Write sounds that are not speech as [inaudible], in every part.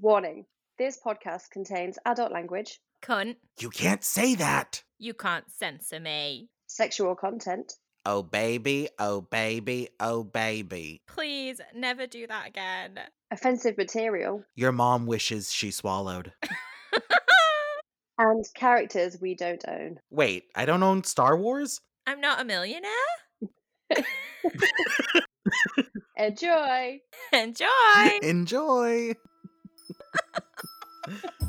Warning this podcast contains adult language, Cunt. You can't say that. You can't censor me. sexual content, Oh, baby. Oh, baby. Oh, baby. Please never do that again. offensive material, Your mom wishes she swallowed. [laughs] and characters we don't own. Wait, I don't own Star Wars? I'm not a millionaire. [laughs] [laughs] Enjoy! Enjoy. Enjoy. Ha ha ha!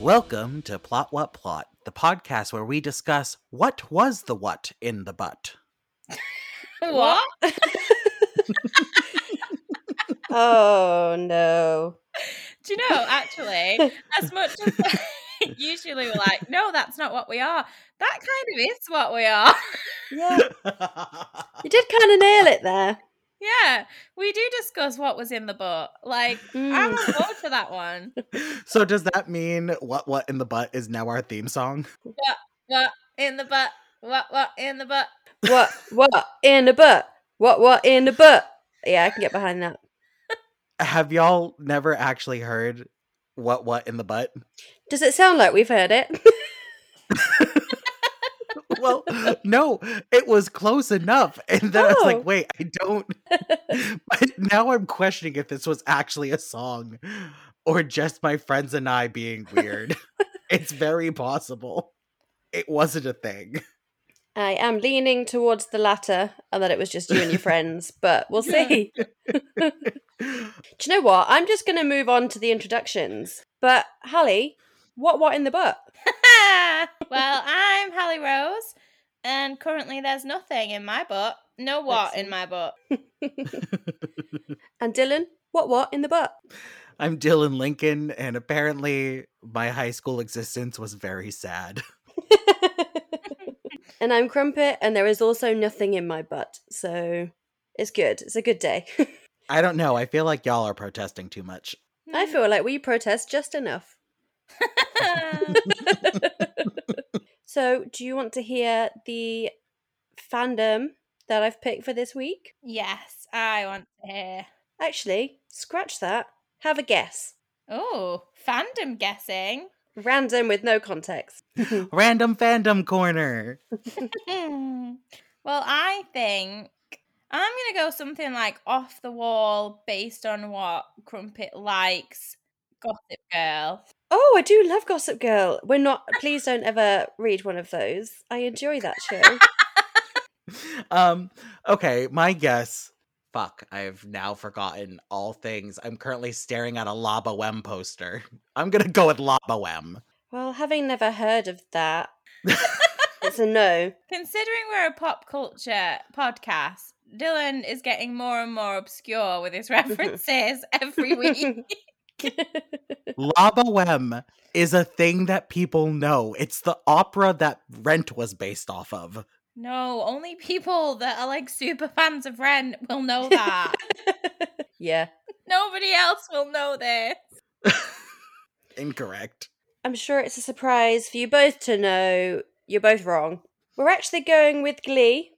Welcome to Plot What Plot, the podcast where we discuss what was the what in the butt. [laughs] what? [laughs] Oh no. Do you know, actually, as much as [laughs] usually we're like, no, that's not what we are. That kind of is what we are. Yeah, you did kind of nail it there. Yeah, we do discuss what was in the book. Like, I'm Mm. on board for that one. [laughs] so does that mean what what in the butt is now our theme song? What what in the butt? What what in the butt? What? What in the butt? What? What in the butt? Yeah, I can get behind that. Have y'all never actually heard what what in the butt? Does it sound like we've heard it? [laughs] well, no, it was close enough. And then I was Oh. like, wait, I don't. [laughs] [laughs] but now I'm questioning if this was actually a song or just my friends and I being weird. [laughs] it's very possible. It wasn't a thing. I am leaning towards the latter, and that it was just you and your friends, but we'll see. Do you know what? I'm just going to move on to the introductions. But Hallie, what? What in the butt? [laughs] well, I'm Hallie Rose, and currently there's nothing in my butt. No what in my butt. [laughs] And Dylan, what? What in the butt? I'm Dylan Lincoln, and apparently my high school existence was very sad. [laughs] and I'm Crumpet, and there is also nothing in my butt. So it's good. It's a good day. I don't know. I feel like y'all are protesting too much. I hmm. feel like we protest just enough. So, do you want to hear the fandom that I've picked for this week? yes, I want to hear. Actually, scratch that. Have a guess. Oh, fandom guessing. Random with no context. [laughs] Random fandom corner. [laughs] [laughs] Well, I think I'm gonna go something like off the wall based on what Crumpet likes. Gossip Girl. Oh, I do love Gossip Girl. We're not. [laughs] Please don't ever read one of those. I enjoy that show. [laughs] um okay my guess fuck i've now forgotten all things i'm currently staring at a La Bohème poster [laughs] i'm gonna go with La Bohème well, having never heard of that, it's a no. Considering we're a pop culture podcast, Dylan is getting more and more obscure with his references every week. [laughs] La Bohème is a thing that people know it's the opera that rent was based off of no, only people that are like super fans of Rent will know that. [laughs] yeah. Nobody else will know this. [laughs] incorrect I'm sure it's a surprise for you both to know you're both wrong. We're actually going with Glee.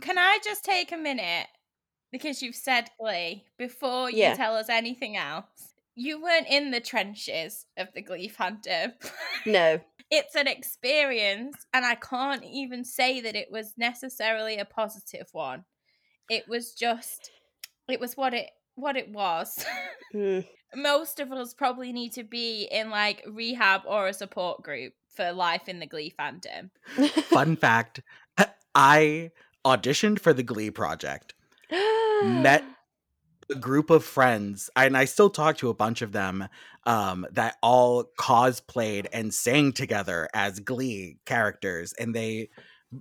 Can I just take a minute because you've said Glee before you Yeah. tell us anything else? You weren't in the trenches of the Glee fandom. [laughs] No. it's an experience, and I can't even say that it was necessarily a positive one. It was just, it was what it what it was. Mm. [laughs] Most of us probably need to be in like rehab or a support group for life in the Glee fandom. [laughs] fun fact i auditioned for the glee project [gasps] met a group of friends and i still talk to a bunch of them um that all cosplayed and sang together as glee characters and they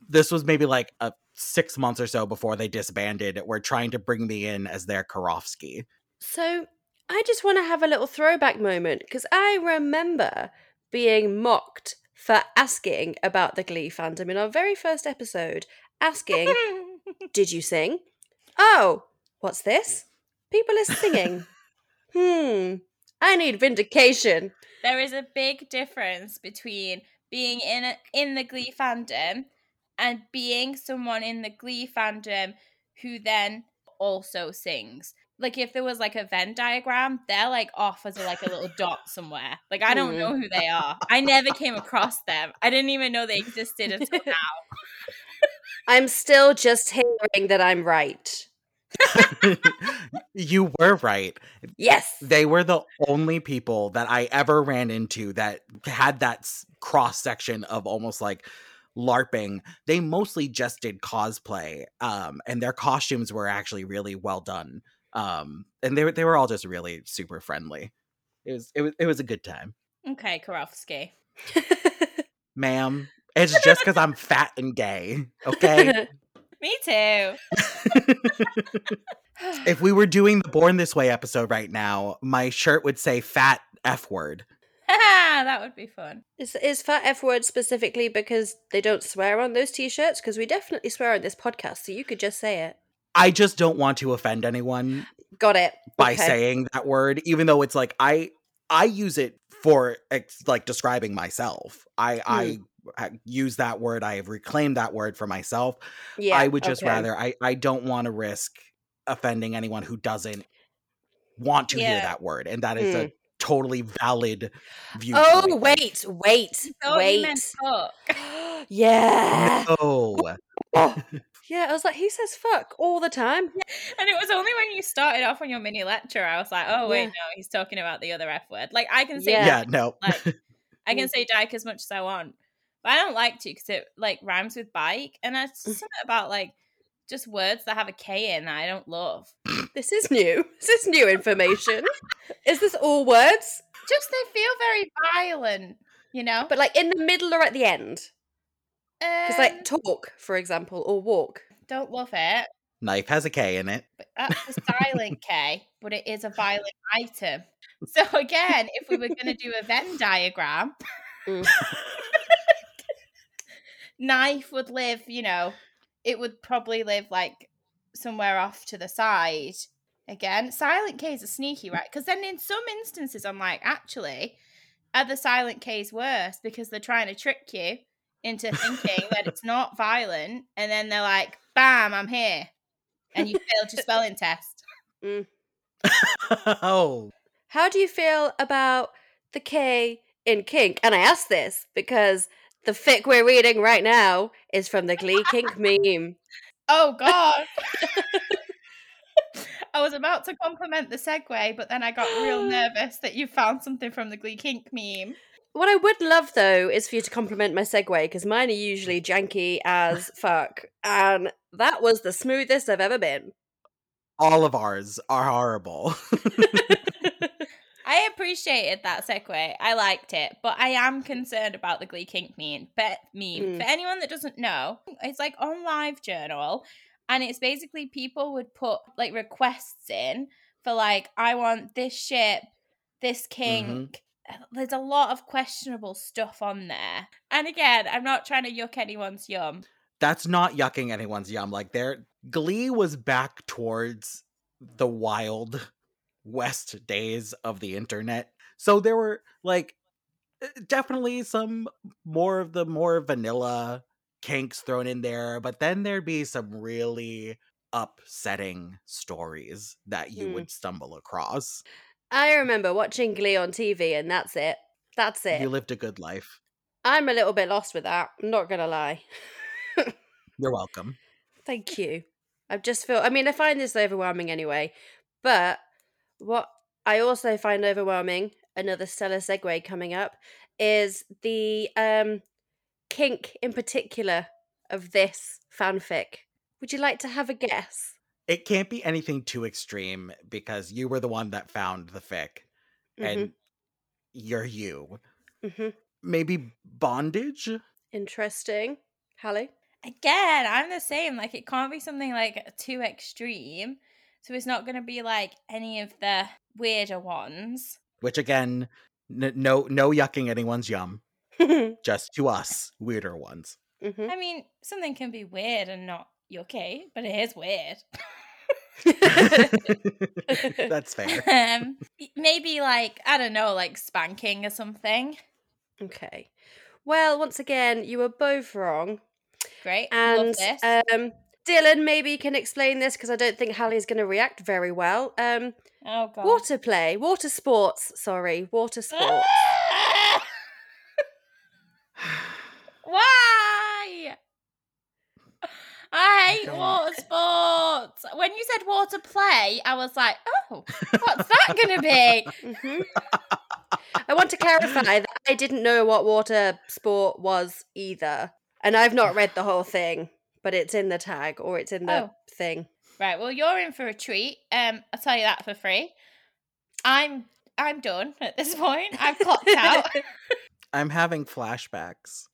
this was maybe like a six months or so before they disbanded were trying to bring me in as their karofsky So I just want to have a little throwback moment because I remember being mocked for asking about the Glee fandom in our very first episode, asking, [laughs] Did you sing? Oh, what's this? People are singing. [laughs] hmm, I need vindication. there is a big difference between being in a, in the Glee fandom and being someone in the Glee fandom who then also sings. Like if there was like a Venn diagram, they're like off as a, like a little [laughs] dot somewhere. Like I don't Mm. know who they are. I never came across them. I didn't even know they existed until [laughs] now. I'm still just hearing that I'm right. [laughs] you were right. Yes. They were the only people that I ever ran into that had that cross section of almost like LARPing. They mostly just did cosplay, um, and their costumes were actually really well done. Um, and they were they were all just really super friendly. It was it was it was a good time, Okay, Karofsky. ma'am. It's [laughs] just because I'm fat and gay, okay? [laughs] Me too. [laughs] if we were doing the Born This Way episode right now, my shirt would say "fat f word." [laughs] that would be fun. is, is fat F word specifically because they don't swear on those t shirts? Because we definitely swear on this podcast, so you could just say it. I just don't want to offend anyone Got it. by Okay. saying that word even though it's like i i use it for ex- like describing myself i Hmm. i ha- use that word i have reclaimed that word for myself Yeah. i would just okay. rather i i don't want to risk offending anyone who doesn't want to hear that word and that is a totally valid view Oh, wait, wait, wait. [gasps] yeah. oh [laughs] Yeah, I was like, he says fuck all the time. And it was only when you started off on your mini lecture, I was like, oh wait, Yeah. no, he's talking about the other F word. Like I can say Yeah. yeah no like [laughs] I Mm. can say dyke as much as I want, but I don't like to because it like rhymes with bike, and that's Mm. something about like just words that have a K in that I don't love. This is new. This is new information. is this all words? Just they feel very violent, you know. But like in the middle or at the end? Because Um, like talk, for example, or walk. don't love it, knife has a k in it but that's a silent K, but it is a violent [laughs] item. So again, if we were going to do a Venn diagram, Mm. [laughs] [laughs] knife would live, you know, it would probably live like somewhere off to the side. Again, silent K's are sneaky, mm. right? Because then in some instances, I'm like, actually, are the silent K's worse because they're trying to trick you into thinking that it's not violent, and then they're like, "Bam, I'm here," and you failed your spelling test. Mm. oh How do you feel about the K in kink? And I ask this because the fic we're reading right now is from the Glee kink meme. Oh God. [laughs] I was about to compliment the segue, but then I got real [gasps] nervous that you found something from the Glee Kink meme. What I would love though is for you to compliment my segue because mine are usually janky as [laughs] fuck, and that was the smoothest I've ever been. all of ours are horrible [laughs] I appreciated that segue. I liked it, but I am concerned about the Glee Kink meme. But meme Mm. for anyone that doesn't know, it's like on Live Journal, and it's basically people would put like requests in for like I want this ship, this kink. There's a lot of questionable stuff on there, and again, I'm not trying to yuck anyone's yum. that's not yucking anyone's yum. Like their Glee was back towards the wild west days of the internet. So there were like eh, definitely some more of the more vanilla kinks thrown in there, but then there'd be some really upsetting stories that you Hmm. would stumble across. I remember watching Glee on TV, and that's it. That's it. You lived a good life. I'm a little bit lost with that. I'm not gonna lie. [laughs] You're welcome. Thank you. I just feel. I mean, I find this overwhelming anyway. But what I also find overwhelming, another stellar segue coming up, is the um kink in particular of this fanfic. Would you like to have a guess? It can't be anything too extreme because you were the one that found the fic and you're you. hmm Maybe bondage? Interesting. Hallie? Again, I'm the same. Like it can't be something like too extreme. So it's not going to be like any of the weirder ones. Which again, N- no, no yucking anyone's yum. [laughs] Just to us, weirder ones. I mean, something can be weird and not yucky, but it is weird. [laughs] [laughs] That's fair. um, maybe like I don't know, like spanking or something. okay. Well, once again, you were both wrong. Great, love And this. um, Dylan maybe can explain this because I don't think Hallie's going to react very well. Um, oh god, water play, water sports. Sorry, water sports. [laughs] Why? I hate God. water sports. When you said water play, I was like, oh, what's that [laughs] going to be? hmm I want to clarify that I didn't know what water sport was either, and I've not read the whole thing, but it's in the tag or it's in the Oh. thing. Right, well, you're in for a treat. Um, I'll tell you that for free. I'm I'm done at this [laughs] point. I've clocked out. [laughs] I'm having flashbacks.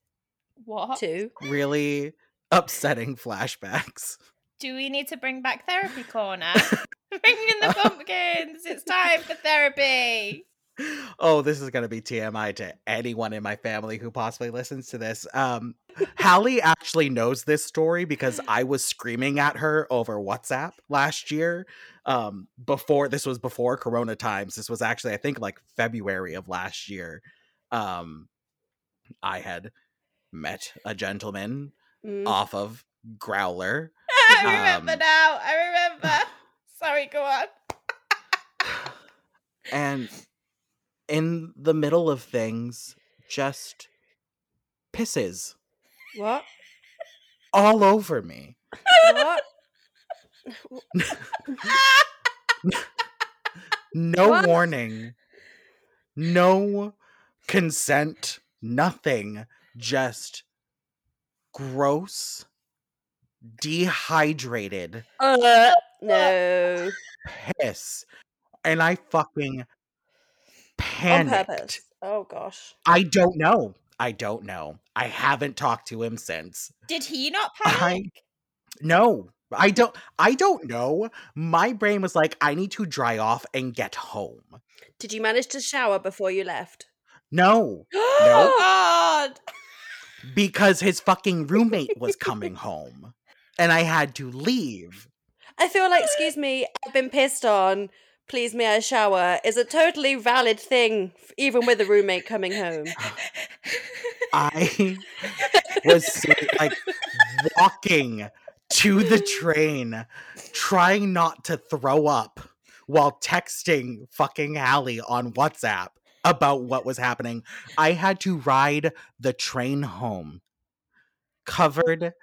what? Two. Really upsetting flashbacks. Do we need to bring back therapy corner? [laughs] bring in the pumpkins. It's time for therapy. Oh, this is going to be TMI to anyone in my family who possibly listens to this. Um, Hallie actually knows this story because I was screaming at her over WhatsApp last year. Um, before this was before Corona times. This was actually, I think, like February of last year. Um, I had met a gentleman Mm. off of Growlr. [laughs] I remember Um, now. I remember. Sorry, go on. [sighs] and in the middle of things, just pisses What? all over me. What? [laughs] No What? warning, no consent, nothing. Just gross, dehydrated Uh, no. piss. And I fucking On panicked. purpose. Oh gosh. I don't know. I don't know. I haven't talked to him since. Did he not [laughs] I panic? no. I don't I don't know. My brain was like I need to dry off and get home. Did you manage to shower before you left? No, [gasps] Oh God! because his fucking roommate was coming [laughs] home and I had to leave. I feel like, excuse me, I've been pissed on. Please, may I shower? Is a totally valid thing, even with a roommate coming home. I was like walking to the train trying not to throw up while texting fucking Hallie on WhatsApp about what was happening. I had to ride the train home covered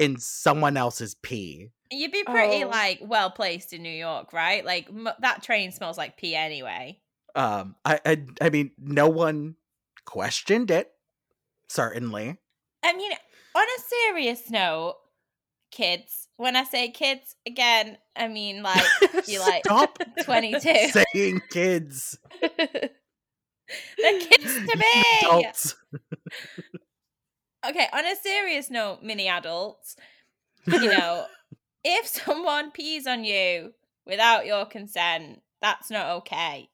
in someone else's pee. You'd be pretty Oh. like well placed in New York, right? Like m- that train smells like pee anyway. Um I, I I mean no one questioned it certainly. I mean, on a serious note, kids. When I say kids, again, I mean like [laughs] you're like [laughs] 22. [laughs] saying kids. They're kids to me. Adults. Okay, on a serious note, mini adults, you [laughs] know, if someone pees on you without your consent, that's not okay.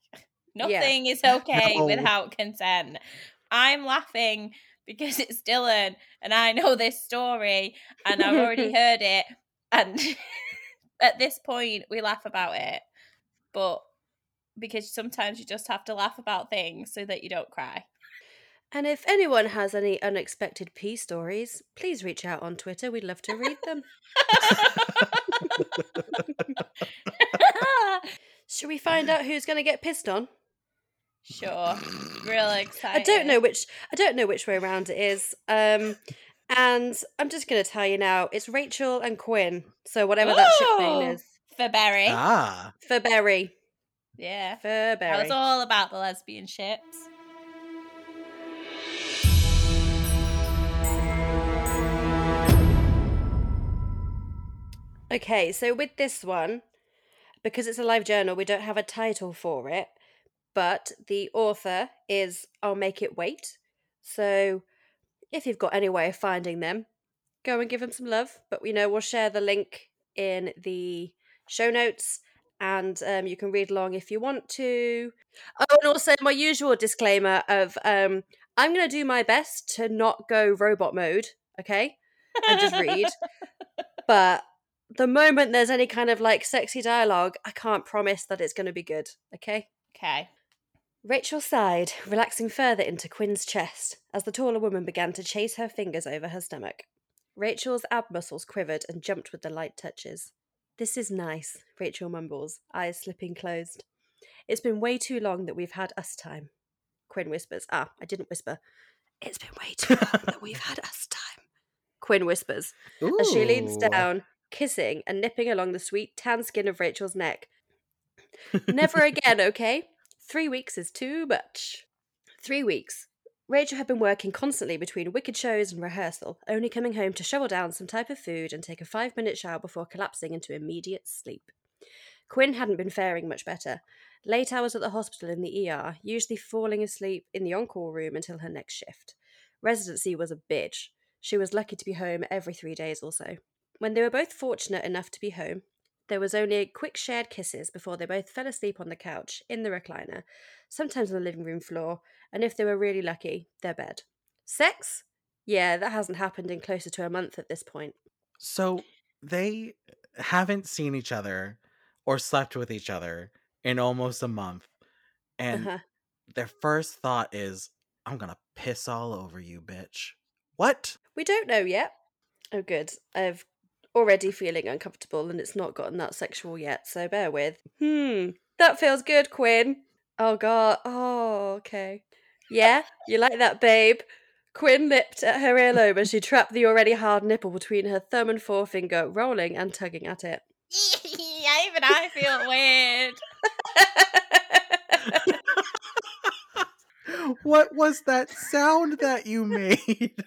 Yeah. Nothing is [laughs] okay No. without consent. I'm laughing because it's Dylan and I know this story and I've already [laughs] heard it. And at this point, we laugh about it. But because sometimes you just have to laugh about things so that you don't cry. And if anyone has any unexpected pee stories, please reach out on Twitter. We'd love to read them. [laughs] Should we find out who's going to get pissed on? sure. Real excited. I don't know which I don't know which way around it is. Um and I'm just going to tell you now, it's Rachel and Quinn. So whatever that ship name is. For Berry. Ah. Faberry. yeah. For I Berry. was all about the lesbian ships. Okay, so with this one, because it's a live journal, we don't have a title for it, but the author is I'll Make It Wait. So if you've got any way of finding them, go and give them some love. But we know we'll share the link in the show notes and um, you can read along if you want to. Oh, and also my usual disclaimer of um, I'm going to do my best to not go robot mode, okay, and just read. [laughs] but the moment there's any kind of like sexy dialogue, I can't promise that it's going to be good, okay? Okay. Rachel sighed, relaxing further into Quinn's chest as the taller woman began to chase her fingers over her stomach. Rachel's ab muscles quivered and jumped with the light touches. This is nice, Rachel mumbles, eyes slipping closed. It's been way too long that we've had us time. Quinn whispers. Ah, I didn't whisper. It's been way too long that we've had us time. Quinn whispers as she leans down, kissing and nipping along the sweet tan skin of Rachel's neck. [laughs] Never again, okay? Three weeks is too much. Three weeks. Rachel had been working constantly between wicked shows and rehearsal, only coming home to shovel down some type of food and take a five minute shower before collapsing into immediate sleep. Quinn hadn't been faring much better. Late hours at the hospital in the ER, usually falling asleep in the call room until her next shift. Residency was a bitch. She was lucky to be home every three days or so. When they were both fortunate enough to be home, there was only a quick shared kisses before they both fell asleep on the couch, in the recliner, sometimes on the living room floor, and if they were really lucky, their bed. Sex? Yeah, that hasn't happened in closer to a month at this point. So they haven't seen each other or slept with each other in almost a month. And Uh-huh. their first thought is, I'm gonna piss all over you, bitch. What? We don't know yet. Oh, good. I've already feeling uncomfortable and it's not gotten that sexual yet, so bear with. Hmm, that feels good, Quinn. Oh, God. Oh, okay. Yeah, you like that, babe? Quinn lipped at her earlobe as she trapped the already hard nipple between her thumb and forefinger, rolling and tugging at it. [laughs] yeah, even I feel weird. [laughs] what was that sound that you made? [laughs]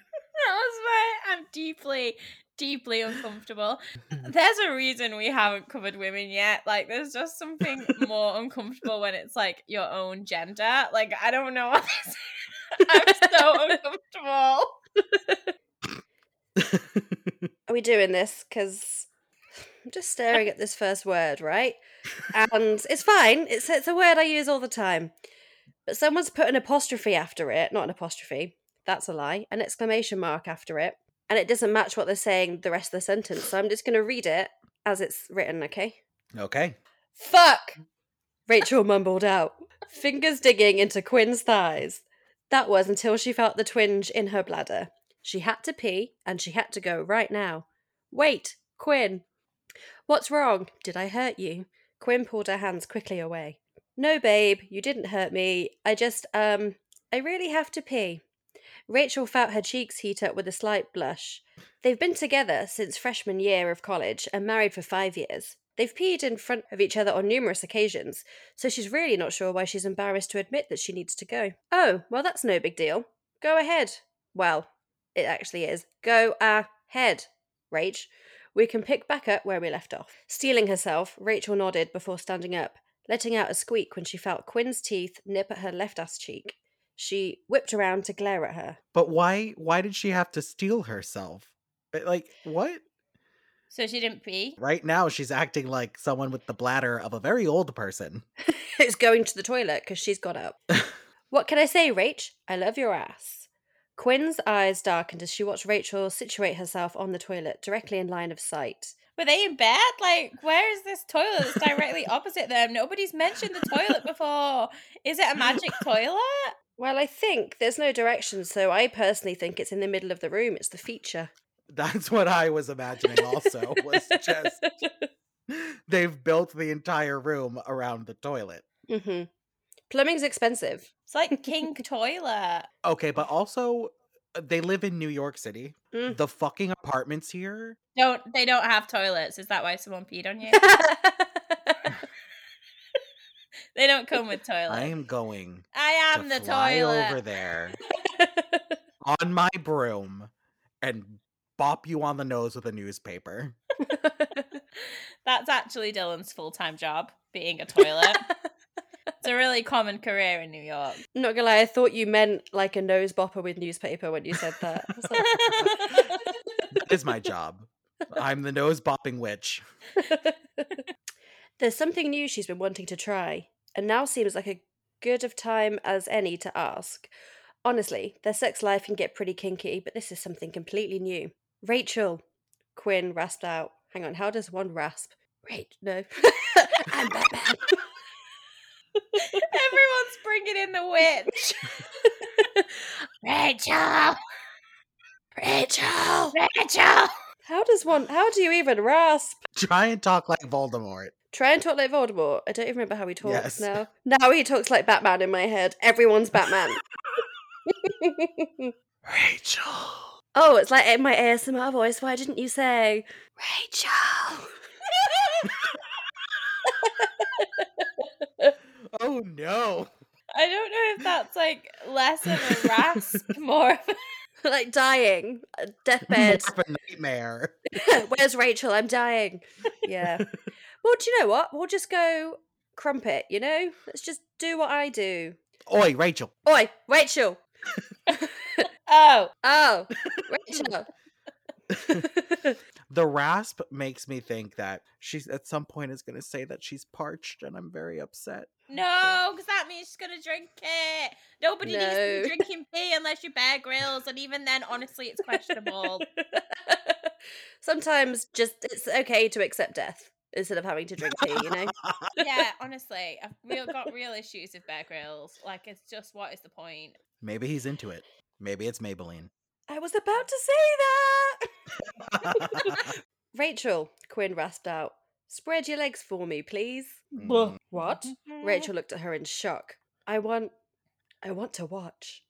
That was my. I'm deeply, deeply uncomfortable. [laughs] There's a reason we haven't covered women yet. Like, there's just something [laughs] more uncomfortable when it's like your own gender. Like, I don't know [laughs] I'm so uncomfortable. Are we doing this? Because I'm just staring at this first word, right? And it's fine. It's it's a word I use all the time. But someone's put an apostrophe after it, not an apostrophe. That's a lie. An exclamation mark after it, and it doesn't match what they're saying the rest of the sentence. So I'm just going to read it as it's written. Okay. okay. Fuck! Rachel mumbled out, fingers digging into Quinn's thighs. That was until she felt the twinge in her bladder. She had to pee, and she had to go right now. Wait, Quinn. What's wrong? Did I hurt you? Quinn pulled her hands quickly away. No, babe, you didn't hurt me. I just, um, I really have to pee. Rachel felt her cheeks heat up with a slight blush. They've been together since freshman year of college and married for five years. They've peed in front of each other on numerous occasions, so she's really not sure why she's embarrassed to admit that she needs to go. Oh, well, that's no big deal. Go ahead. Well, it actually is. Go ahead, Rach. We can pick back up where we left off. Steeling herself, Rachel nodded before standing up, letting out a squeak when she felt Quinn's teeth nip at her left ass cheek. She whipped around to glare at her. But why why did she have to steal herself? Like what? so she didn't pee. Right now she's acting like someone with the bladder of a very old person. [laughs] is going to the toilet because she's got up. [laughs] what can I say, Rach? I love your ass. Quinn's eyes darkened as she watched Rachel situate herself on the toilet, directly in line of sight. Were they in bed? Like, where is this toilet that's directly [laughs] opposite them? Nobody's mentioned the toilet before. Is it a magic toilet? Well, I think there's no direction, so I personally think it's in the middle of the room. It's the feature. [laughs] That's what I was imagining also was just [laughs] they've built the entire room around the toilet. hmm Plumbing's expensive. It's like King Toilet. Okay, but also uh, they live in New York City. Mm. The fucking apartments here. Don't they don't have toilets? Is that why someone peed on you? [laughs] they don't come with toilets. I am going I am to the fly toilet. over there [laughs] on my broom and bop you on the nose with a newspaper. [laughs] That's actually Dylan's full time job, being a toilet. it's a really common career in New York. Not gonna lie, I thought you meant like a nose bopper with newspaper when you said that. I was like, [laughs] That is my job. I'm the nose bopping witch. There's something new she's been wanting to try, and now seems like a good of time as any to ask. Honestly, their sex life can get pretty kinky, but this is something completely new. Rachel, Quinn rasped out. Hang on, how does one rasp? Wait, no. [laughs] I'm Batman. Everyone's bringing in the witch. [laughs] Rachel, Rachel! Rachel. How does one, how do you even rasp? Try and talk like Voldemort. Try and talk like Voldemort. I don't even remember how he talks Yes. now. Now he talks like Batman in my head. Everyone's Batman. [laughs] [laughs] Rachel. oh, it's like in my ASMR voice. Why didn't you say Rachel? [laughs] Oh no. I don't know if that's like less of a rasp, more of a like dying, deathbed. More of a nightmare. Where's Rachel? I'm dying. Yeah. Well, do you know what? We'll just go crumpet. You know, let's just do what I do. Oi, Rachel. Oi, Rachel. [laughs] oh. Oh, [laughs] Rachel. The rasp makes me think that she's at some point is going to say that she's parched, and I'm very upset. No, because that means she's gonna drink it. Nobody needs to be drinking pee unless you're Bear Grylls, and even then, honestly, it's questionable. [laughs] Sometimes just it's okay to accept death instead of having to drink tea, you know? yeah, honestly, I've real got real issues with Bear Grylls. Like, it's just what is the point? Maybe he's into it. Maybe it's Maybelline. I was about to say that. Rachel, Quinn rasped out. Spread your legs for me, please. Mm. What? Rachel looked at her in shock. I want I want to watch.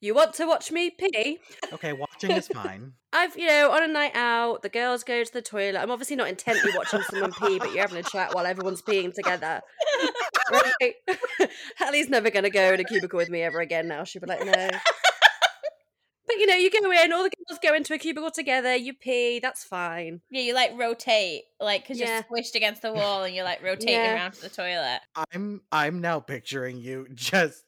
You want to watch me pee? okay, watching is fine. [laughs] I've, you know, on a night out, the girls go to the toilet. I'm obviously not intently watching someone pee, but you're having a chat while everyone's peeing together. [laughs] Right? [laughs] Hallie's never going to go in a cubicle with me ever again now. She'll be like, no. But, you know, you go in, all the girls go into a cubicle together, you pee, that's fine. Yeah, you like rotate, like, because Yeah. you're squished against the wall and you're like rotating Yeah. around to the toilet. I'm I'm now picturing you just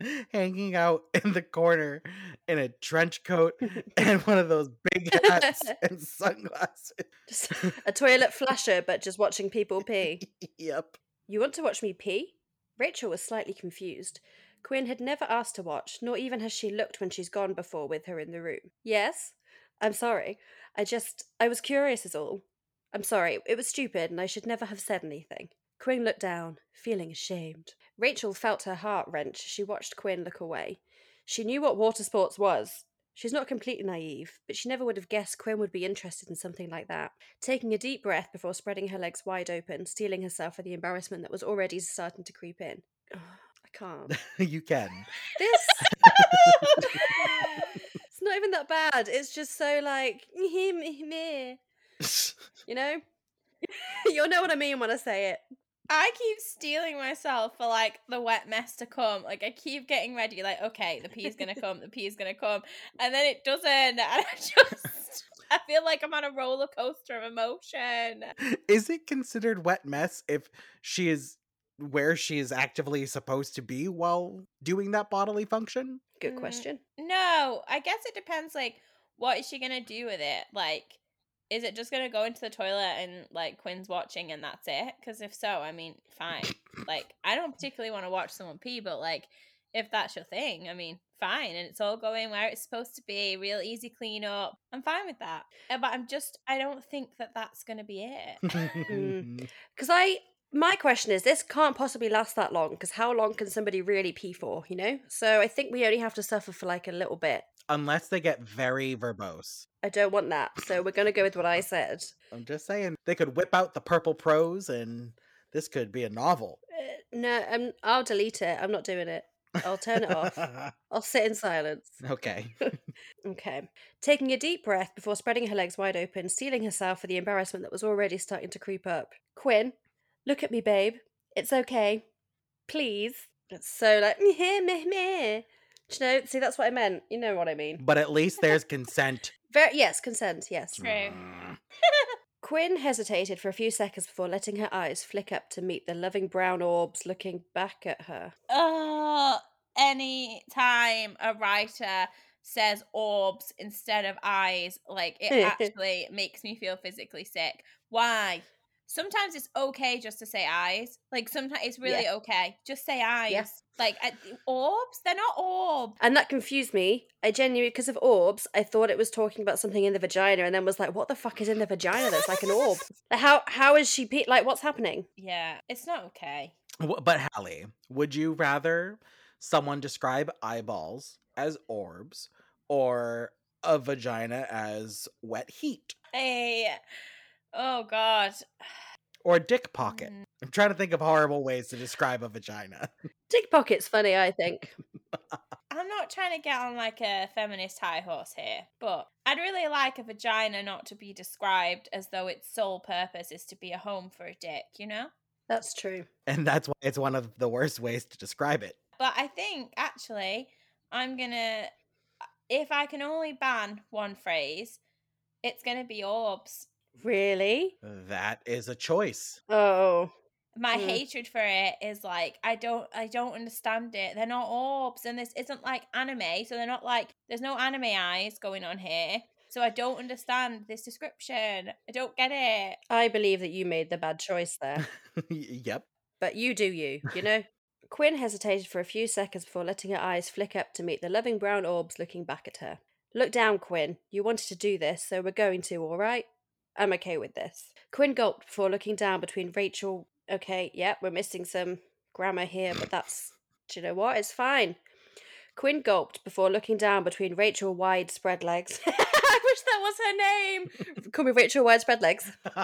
[laughs] hanging out in the corner in a trench coat [laughs] and one of those big hats [laughs] and sunglasses. Just a toilet flusher, but just watching people pee. yep. You want to watch me pee? Rachel was slightly confused. Quinn had never asked to watch, nor even has she looked when she's gone before with her in the room. Yes? I'm sorry. I just. I was curious, is all. I'm sorry. It was stupid, and I should never have said anything. Quinn looked down, feeling ashamed. Rachel felt her heart wrench as she watched Quinn look away. She knew what water sports was. She's not completely naive, but she never would have guessed Quinn would be interested in something like that. Taking a deep breath before spreading her legs wide open, steeling herself for the embarrassment that was already starting to creep in. Ugh, [sighs] I can't. [laughs] you can. This. [laughs] [laughs] it's not even that bad. It's just so like, me, you know? You'll know what I mean when I say it. I keep stealing myself for like the wet mess to come. Like I keep getting ready, like, okay, the pee's gonna come, the pee's gonna come. And then it doesn't. [laughs] And I just I feel like I'm on a roller coaster of emotion. is it considered wet mess if she is where she is actively supposed to be while doing that bodily function? Good Mm. question. No, I guess it depends like what is she gonna do with it? Like is it just gonna go into the toilet and like Quinn's watching and that's it? Because if so, I mean, fine. like I don't particularly want to watch someone pee, but like if that's your thing, I mean, fine. And it's all going where it's supposed to be, real easy cleanup. I'm fine with that. Uh, But I'm just, I don't think that that's gonna be it. [laughs] Mm. [laughs] Because I. My question is this can't possibly last that long because how long can somebody really pee for, you know? So I think we only have to suffer for like a little bit. Unless they get very verbose. I don't want that. So we're going to go with what I said. I'm just saying they could whip out the purple prose and this could be a novel. Uh, no, um, I'll delete it. I'm not doing it. I'll turn it off. [laughs] I'll sit in silence. okay. [laughs] Okay. Taking a deep breath before spreading her legs wide open, sealing herself for the embarrassment that was already starting to creep up. Quinn, look at me, babe. It's okay. Please. It's so like, meh, meh, meh. Do you know? See, that's what I meant. You know what I mean. But at least there's [laughs] consent. Very, yes, consent, yes. True. Mm. [laughs] Quinn hesitated for a few seconds before letting her eyes flick up to meet the loving brown orbs looking back at her. Oh, any time a writer says orbs instead of eyes, like it [laughs] actually makes me feel physically sick. Why? Sometimes it's okay just to say eyes. Like sometimes it's really okay. Just say eyes. Like uh, orbs, they're not orbs. And that confused me. I genuinely, because of orbs, I thought it was talking about something in the vagina, and then was like, "What the fuck is in the vagina? That's like an orb. [laughs] Like, How how is she? Pe- like, what's happening? Yeah, it's not okay. But Hallie, would you rather someone describe eyeballs as orbs or a vagina as wet heat Hey, oh god. or dick pocket? Mm. I'm trying to think of horrible ways to describe a vagina. [laughs] Dick pocket's funny. I think. [laughs] I'm not trying to get on like a feminist high horse here, but I'd really like a vagina not to be described as though its sole purpose is to be a home for a dick, you know? That's true. And that's why it's one of the worst ways to describe it. But I think actually I'm gonna if I can only ban one phrase, it's gonna be orbs. Really? That is a choice. Oh, My Mm. hatred for it is like I don't I don't understand it. They're not orbs and this isn't like anime, so they're not like there's no anime eyes going on here. So I don't understand this description. I don't get it. I believe that you made the bad choice there. [laughs] yep. But you do you, you know? [laughs] Quinn hesitated for a few seconds before letting her eyes flick up to meet the loving brown orbs looking back at her. Look down, Quinn. You wanted to do this, so we're going to, all right? I'm okay with this. Quinn gulped before looking down between Rachel. Okay, yeah, we're missing some grammar here, but that's. Do you know what? It's fine. Quinn gulped before looking down between Rachel wide spread legs. [laughs] I wish that was her name. Call me Rachel wide spread legs. [laughs]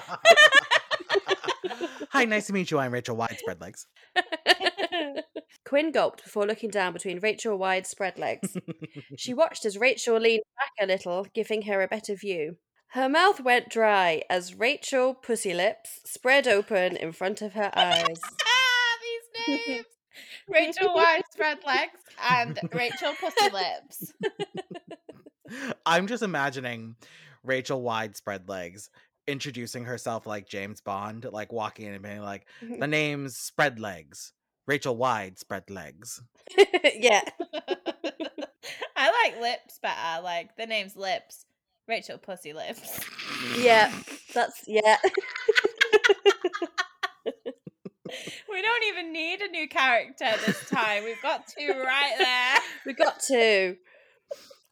Hi, nice to meet you. I'm Rachel Widespread Legs. [laughs] Quinn gulped before looking down between Rachel wide spread legs. She watched as Rachel leaned back a little, giving her a better view. Her mouth went dry as Rachel Pussy Lips spread open in front of her eyes. [laughs] Ah, these names. Rachel Widespread Legs and Rachel Pussy Lips. [laughs] I'm just imagining Rachel Widespread Legs introducing herself like James Bond, like walking in and being like, the [laughs] name's Spread Legs. Rachel Widespread Legs. yeah. I like lips better. Like the name's Lips. Rachel Pussy Lips. Yeah. That's yeah. We don't even need a new character this time. We've got two right there. We've got two.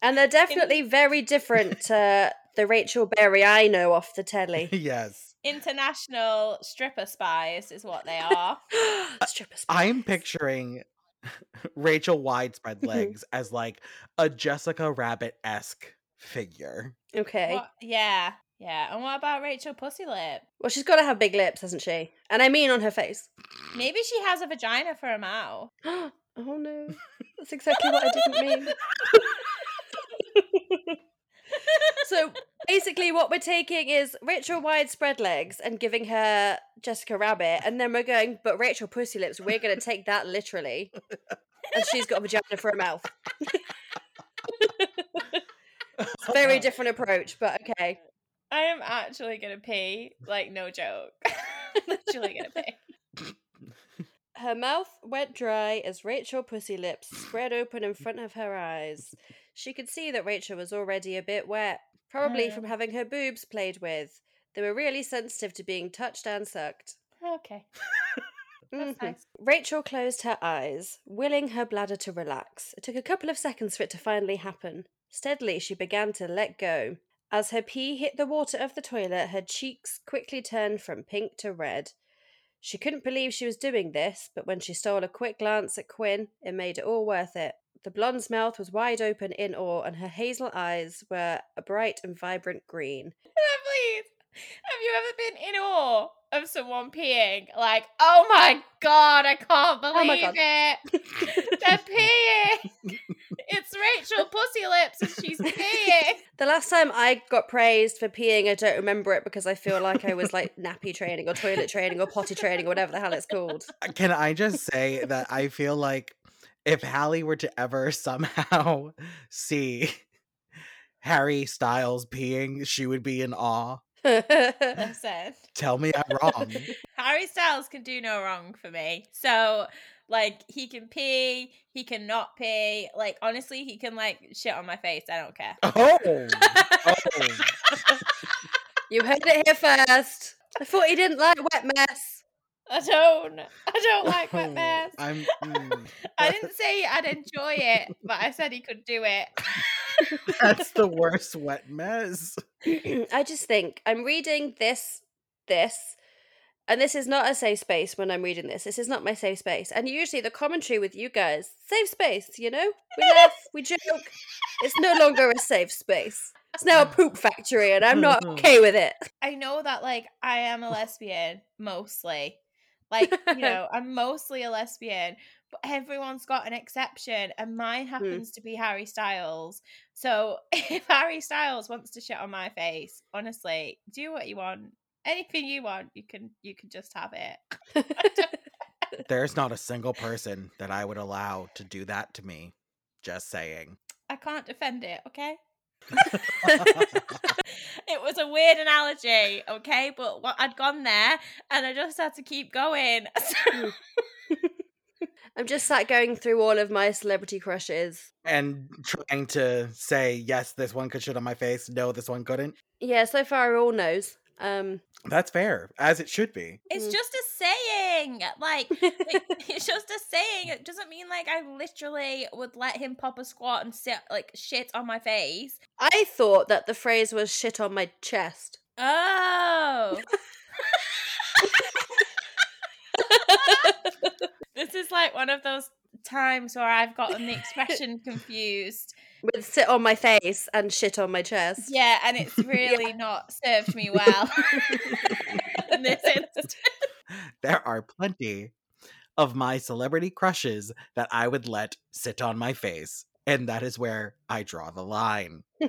And they're definitely very different to the Rachel Berry I know off the telly. [laughs] yes. International stripper spies is what they are. [gasps] Stripper I'm picturing [laughs] Rachel Widespread mm-hmm. Legs as like a Jessica Rabbit esque figure. Okay. What- Yeah. Yeah. And what about Rachel Pussy Lip? Well, she's got to have big lips, hasn't she? And I mean on her face. Maybe she has a vagina for a mouth. [gasps] oh no. That's exactly what I didn't mean. [laughs] so basically, what we're taking is Rachel widespread legs and giving her Jessica Rabbit, and then we're going, but Rachel Pussy Lips, we're going to take that literally. And she's got a vagina for a mouth. [laughs] [laughs] Very different approach, but okay. I am actually gonna pee. Like no joke. [laughs] I'm actually gonna pee. [laughs] Her mouth went dry as Rachel Pussy Lips spread open in front of her eyes. She could see that Rachel was already a bit wet, probably Mm. from having her boobs played with. They were really sensitive to being touched and sucked. Okay. That's Mhm. nice. Rachel closed her eyes, willing her bladder to relax. It took a couple of seconds for it to finally happen. Steadily, she began to let go. As her pee hit the water of the toilet, her cheeks quickly turned from pink to red. She couldn't believe she was doing this, but when she stole a quick glance at Quinn, it made it all worth it. The blonde's mouth was wide open in awe, and her hazel eyes were a bright and vibrant green. Please. Have you ever been in awe of someone peeing? Like, oh my god, I can't oh believe Oh it. They're [laughs] peeing. it's Rachel Pussy Lips and she's peeing. [laughs] The last time I got praised for peeing, I don't remember it because I feel like I was like nappy training or toilet training or potty training or whatever the hell it's called. Uh, can I just say that I feel like if Hallie were to ever [laughs] somehow see Harry Styles peeing, she would be in awe. [laughs] Listen. [laughs] Tell me I'm wrong. [laughs] Harry Styles can do no wrong for me. So, like, he can pee, he can not pee. Like, honestly, he can, like, shit on my face. I don't care. Oh, oh. you heard it here first. I thought he didn't like wet mess. I don't. I don't [laughs] like wet mess. I'm. [laughs] mm, I didn't say I'd enjoy it, but I said he could do it. [laughs] That's the worst wet mess. [clears throat] I just think I'm reading this, this, and this is not a safe space when I'm reading this. This is not my safe space. And usually the commentary with you guys, safe space, you know? We laugh, we joke. It's no longer a safe space. It's now a [sighs] poop factory, and I'm not okay with it. I know that like I am a lesbian mostly. Like, you [laughs] know, I'm mostly a lesbian, but everyone's got an exception and mine mm. happens to be Harry Styles. So [laughs] if Harry Styles wants to shit on my face, honestly, do what you want. Anything you want, you can you can just have it. [laughs] There's not a single person that I would allow to do that to me. Just saying. I can't defend it, okay? [laughs] it was a weird analogy, okay? But what I'd gone there and I just had to keep going. [laughs] So- [laughs] I'm just sat going through all of my celebrity crushes. and trying to say yes, this one could shit on my face. No, this one couldn't. Yeah, so far all knows. Um, That's fair, as it should be. it's Mm. just a saying. Like, like, [laughs] it's just a saying. It doesn't mean like I literally would let him pop a squat and sit like shit on my face. I thought that the phrase was shit on my chest. Oh. [laughs] [laughs] this is like one of those times where I've gotten the expression confused. With sit on my face and shit on my chest. Yeah, and [laughs] it's really not served me well [laughs] in this instance. There are plenty of my celebrity crushes that I would let sit on my face. And that is where I draw the line. [laughs]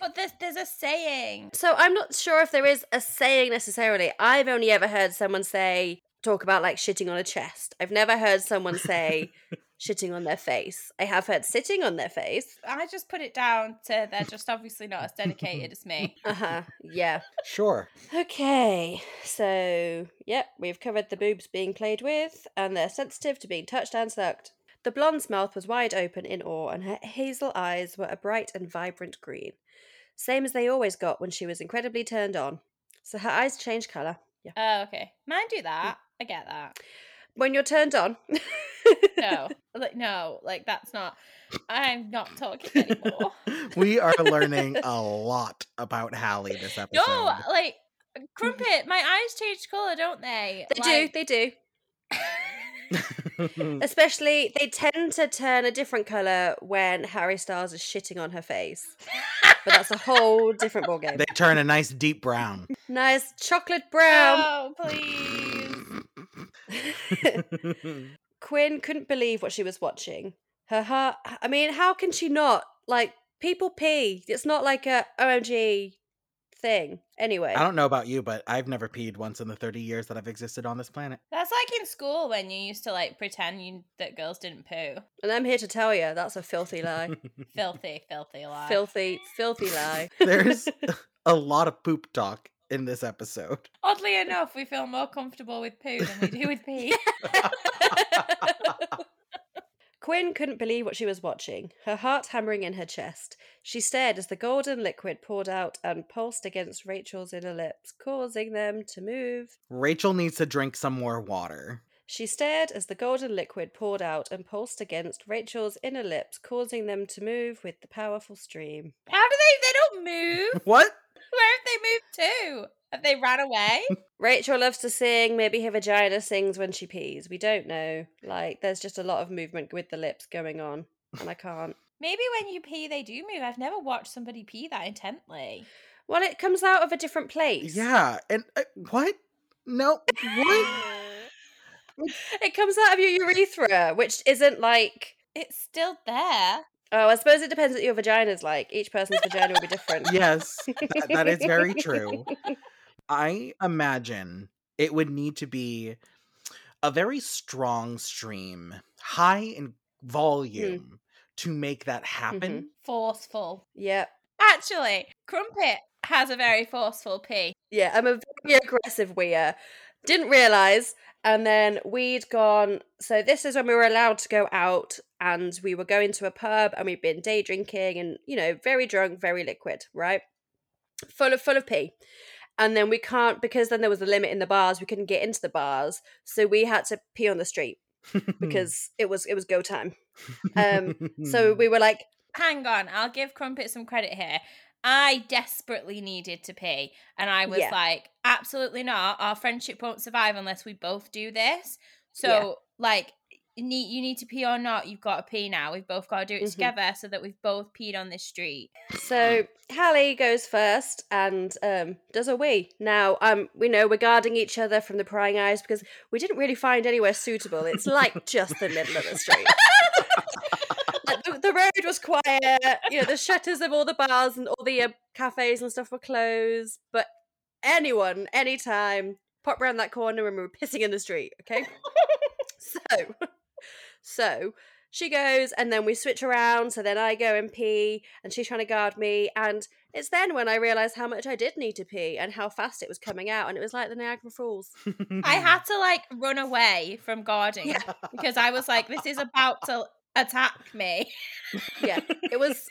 But there's there's a saying. so I'm not sure if there is a saying necessarily. I've only ever heard someone say talk about like shitting on a chest. I've never heard someone say shitting on their face. I have heard sitting on their face. I just put it down to they're just obviously not as dedicated as me. [laughs] Uh-huh. Yeah. Sure. Okay. So, yep, we've covered the boobs being played with and they're sensitive to being touched and sucked. The blonde's mouth was wide open in awe and her hazel eyes were a bright and vibrant green, same as they always got when she was incredibly turned on. So her eyes changed colour. Yeah. Oh, okay. Mine do that. I get that. When you're turned on. No, like no, like that's not. I'm not talking anymore. [laughs] we are learning a lot about Hallie this episode. No, like crumpet. My eyes change color, don't they? They do, they do. [laughs] Especially, they tend to turn a different colour when Harry Styles is shitting on her face. But that's a whole different ballgame. they turn a nice deep brown. Nice chocolate brown. Oh, please. [laughs] Quinn couldn't believe what she was watching. Her heart. I mean, how can she not? Like, people pee. It's not like a OMG thing. Anyway. I don't know about you, but I've never peed once in the 30 years that I've existed on this planet. That's like in school when you used to like pretend you, that girls didn't poo. And I'm here to tell you that's a filthy lie. Filthy, filthy lie. filthy, filthy lie. There's [laughs] a lot of poop talk in this episode. [laughs] Oddly enough, we feel more comfortable with poo than we do with pee. [laughs] Quinn couldn't believe what she was watching, her heart hammering in her chest. She stared as the golden liquid poured out and pulsed against Rachel's inner lips, causing them to move. Rachel needs to drink some more water. She stared as the golden liquid poured out and pulsed against Rachel's inner lips, causing them to move with the powerful stream. How do they? They don't move. [laughs] What? Where have they moved to? Have they ran away? [laughs] Rachel loves to sing. Maybe her vagina sings when she pees. We don't know. Like, there's just a lot of movement with the lips going on, and I can't. Maybe when you pee, they do move. I've never watched somebody pee that intently. Well, it comes out of a different place. Yeah. And uh, what? No. [laughs] What? It comes out of your urethra, which isn't like. It's still there. Oh, I suppose it depends what your vagina's like. Each person's vagina will be different. yes, that- that is very true. [laughs] I imagine it would need to be a very strong stream, high in hmm. volume, to make that happen. Mm-hmm. Forceful. Yep. Actually, Crumpet has a very forceful pee. Yeah, I'm a very aggressive weir. Didn't realise. And then we'd gone. So, this is when we were allowed to go out and we were going to a pub and we'd been day drinking and, you know, very drunk, very liquid, right? Full of, full of pee. and then we can't because then there was a limit in the bars. We couldn't get into the bars, so we had to pee on the street [laughs] because it was it was go time. Um, so we were like, Hang on, I'll give Crumpet some credit here. I desperately needed to pee, and I was Yeah. like, absolutely not. Our friendship won't survive unless we both do this. So, Yeah. like, you need, you need to pee or not, you've got to pee now. We've both got to do it Mhm. together so that we've both peed on this street. So Hallie goes first and um, does a wee. Now, um, we know we're guarding each other from the prying eyes because we didn't really find anywhere suitable. It's like [laughs] just the middle of the street. [laughs] Like, the, the road was quiet. You know, the shutters of all the bars and all the uh, cafes and stuff were closed. But anyone, anytime, pop round that corner and we were pissing in the street. Okay. [laughs] so, so she goes and then we switch around so then i go and pee and she's trying to guard me and it's then when i realized how much i did need to pee and how fast it was coming out and it was like the niagara falls I [laughs] had to, like, run away from guarding Yeah. because I was like, this is about to attack me. yeah it was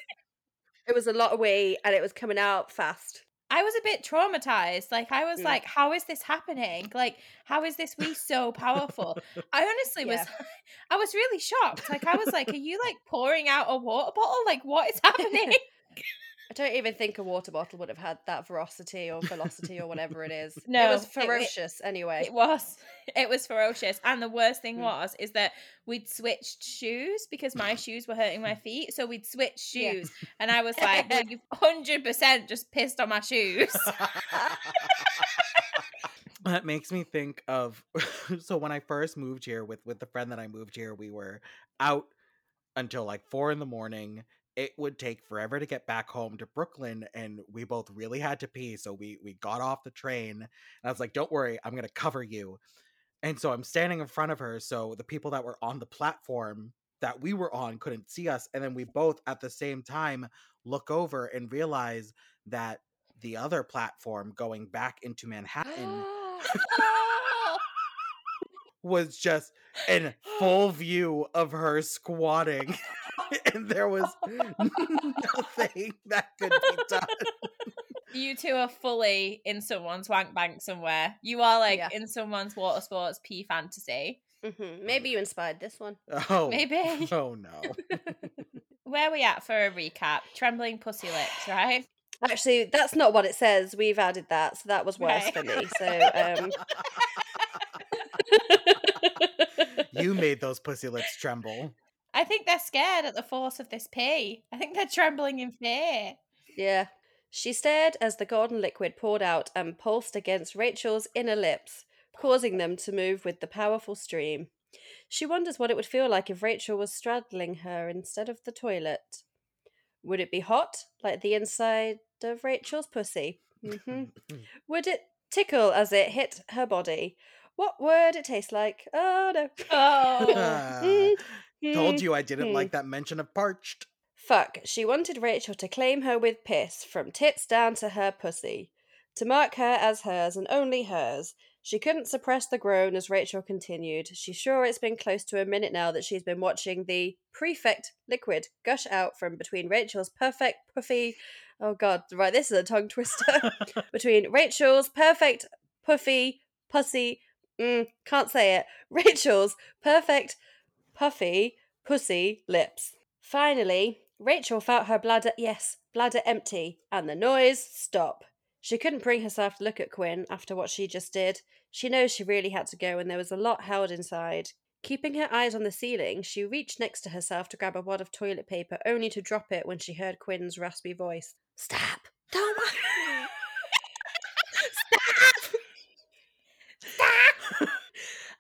it was a lot of wee and it was coming out fast I was a bit traumatized. Like I was Mm. like, how is this happening? Like, how is this we so powerful? I honestly was [laughs] I was really shocked. Like I was like, are [laughs] you like pouring out a water bottle? Like what is [laughs] happening? I don't even think a water bottle would have had that veracity or velocity or whatever it is [laughs] No, it was it- it- ferocious anyway it was [laughs] it was ferocious. And the worst thing Mm. was is that we'd switched shoes because my [laughs] shoes were hurting my feet. So we'd switched Yeah. shoes. And I was like, well, you've hundred percent just pissed on my shoes. that makes me think of so when I first moved here with with the friend that I moved here, we were out until like four in the morning. It would take forever to get back home to Brooklyn, and we both really had to pee. So we we got off the train, and I was like, "Don't worry, I'm gonna cover you." And so I'm standing in front of her, so the people that were on the platform that we were on couldn't see us, and then we both at the same time look over and realize that the other platform going back into Manhattan [gasps] [laughs] was just in full view of her squatting [laughs] [laughs] and there was [laughs] nothing that could be done You two are fully in someone's wank bank somewhere. You are like Yeah. in someone's water sports pee fantasy. Mhm. maybe you inspired this one oh Maybe. [laughs] oh no Where are we at for a recap? Trembling pussy lips, right? actually that's not what it says we've added that so that was worse Right. for me so um you made those pussy lips tremble I think they're scared at the force of this pee. I think they're trembling in fear. Yeah. She stared as the golden liquid poured out and pulsed against Rachel's inner lips, causing them to move with the powerful stream. She wonders what it would feel like if Rachel was straddling her instead of the toilet. Would it be hot, like the inside of Rachel's pussy? hmm [laughs] Would it tickle as it hit her body? What would it taste like? Oh no. Oh. [laughs] told you i didn't like that mention of parched Fuck, she wanted Rachel to claim her with piss, from tits down to her pussy. To mark her as hers and only hers. She couldn't suppress the groan as Rachel continued. She's sure it's been close to a minute now that she's been watching the prefect liquid gush out from between Rachel's perfect puffy. Oh god, right, this is a tongue twister. [laughs] between Rachel's perfect puffy pussy. Mm, can't say it. [laughs] Rachel's perfect puffy pussy lips. Finally, Rachel felt her bladder, yes, bladder empty, and the noise stop. She couldn't bring herself to look at Quinn after what she just did. She knows she really had to go, and there was a lot held inside. Keeping her eyes on the ceiling, she reached next to herself to grab a wad of toilet paper, only to drop it when she heard Quinn's raspy voice. Stop! Don't worry!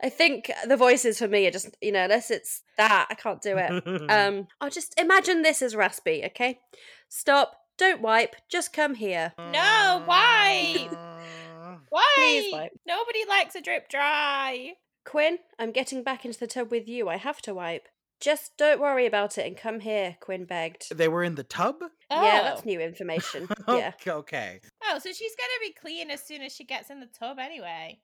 I think the voices for me are just, you know, unless it's that, I can't do it. [laughs] Um, I'll just imagine this as raspy, okay? Stop, don't wipe, just come here. No, why? [laughs] Why? Please wipe. Nobody likes a drip dry. Quinn, I'm getting back into the tub with you. I have to wipe. Just don't worry about it and come here, Quinn begged. they were in the tub Yeah, Oh. that's new information. [laughs] yeah. okay, okay. Oh, so she's gonna be clean as soon as she gets in the tub anyway.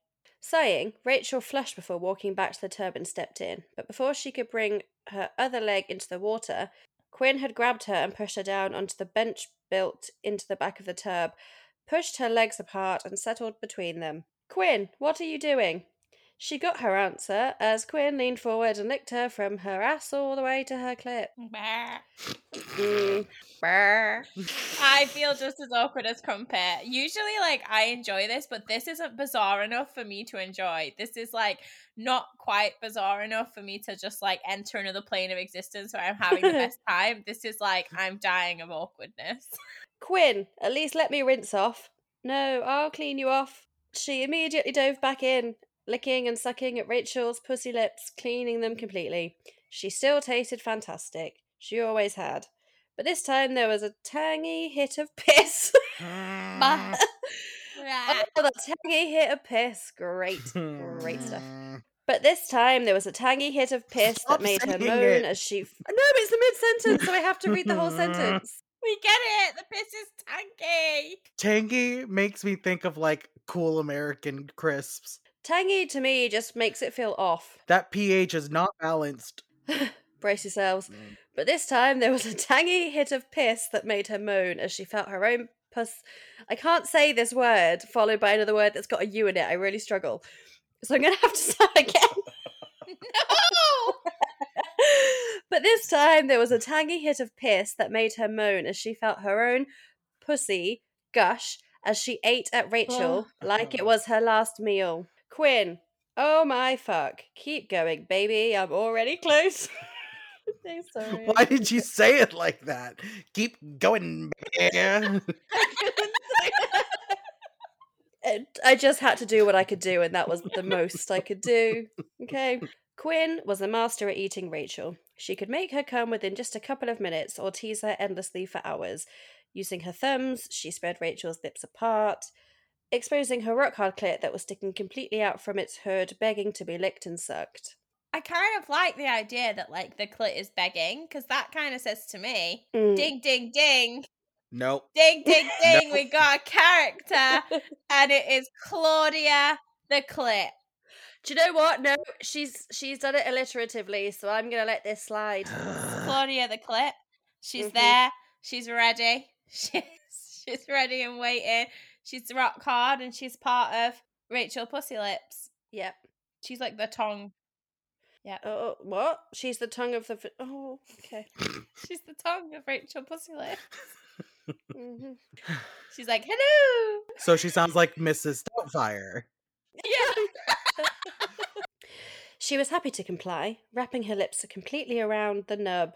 Sighing, Rachel flushed before walking back to the tub and stepped in. But before she could bring her other leg into the water, Quinn had grabbed her and pushed her down onto the bench built into the back of the tub. pushed her legs apart, and settled between them. Quinn, what are you doing? She got her answer as Quinn leaned forward and licked her from her ass all the way to her clit. [laughs] Mm. I feel just as awkward as Crumpet. Usually, like, I enjoy this, but this isn't bizarre enough for me to enjoy. This is, like, not quite bizarre enough for me to just, like, enter another plane of existence where I'm having the [laughs] best time. This is, like, I'm dying of awkwardness. Quinn, at least let me rinse off. No, I'll clean you off. She immediately dove back in, licking and sucking at Rachel's pussy lips, cleaning them completely. She still tasted fantastic. She always had. But this time there was a tangy hit of piss. [laughs] Bah. Mm. [laughs] oh, the tangy hit of piss. Great. Great stuff. Mm. But this time there was a tangy hit of piss Stop that made her moan it. as she. [laughs] F- no, it's the mid sentence, so I have to read the whole sentence. we get it. The piss is tangy. Tangy makes me think of like cool American crisps. Tangy to me just makes it feel off. That pH is not balanced. Brace yourselves. Mm. But this time there was a tangy hit of piss that made her moan as she felt her own puss. I can't say this word followed by another word that's got a U in it. I really struggle. So I'm going to have to start [laughs] again. No. [laughs] but this time there was a tangy hit of piss that made her moan as she felt her own pussy gush as she ate at Rachel ah. like it was her last meal. Quinn, oh my fuck. Keep going, baby. I'm already close. [laughs] [laughs] I'm sorry. Why did you say it like that? Keep going. [laughs] And I just had to do what I could do, and that was the most I could do. Okay. Quinn was a master at eating Rachel. She could make her come within just a couple of minutes or tease her endlessly for hours. Using her thumbs, she spread Rachel's lips apart, exposing her rock hard clit that was sticking completely out from its hood, begging to be licked and sucked. I kind of like the idea that like the clit is begging because that kind of says to me, Mm. ding ding ding, nope. ding ding [laughs] ding, we got a character, [laughs] and it is Claudia the clit. Do you know what? No, she's she's done it alliteratively, so I'm gonna let this slide. [sighs] Claudia the clit. She's Mhm. there. She's ready. [laughs] She's she's ready and waiting. She's rock hard and she's part of Rachel Pussy Lips. Yep. She's like the tongue. Oh, what? She's the tongue of the. Oh, okay. She's the tongue of Rachel Pussy Lips. hmm She's like, hello. so she sounds like Mrs. Doubtfire. Yeah. [laughs] She was happy to comply, wrapping her lips completely around the nub,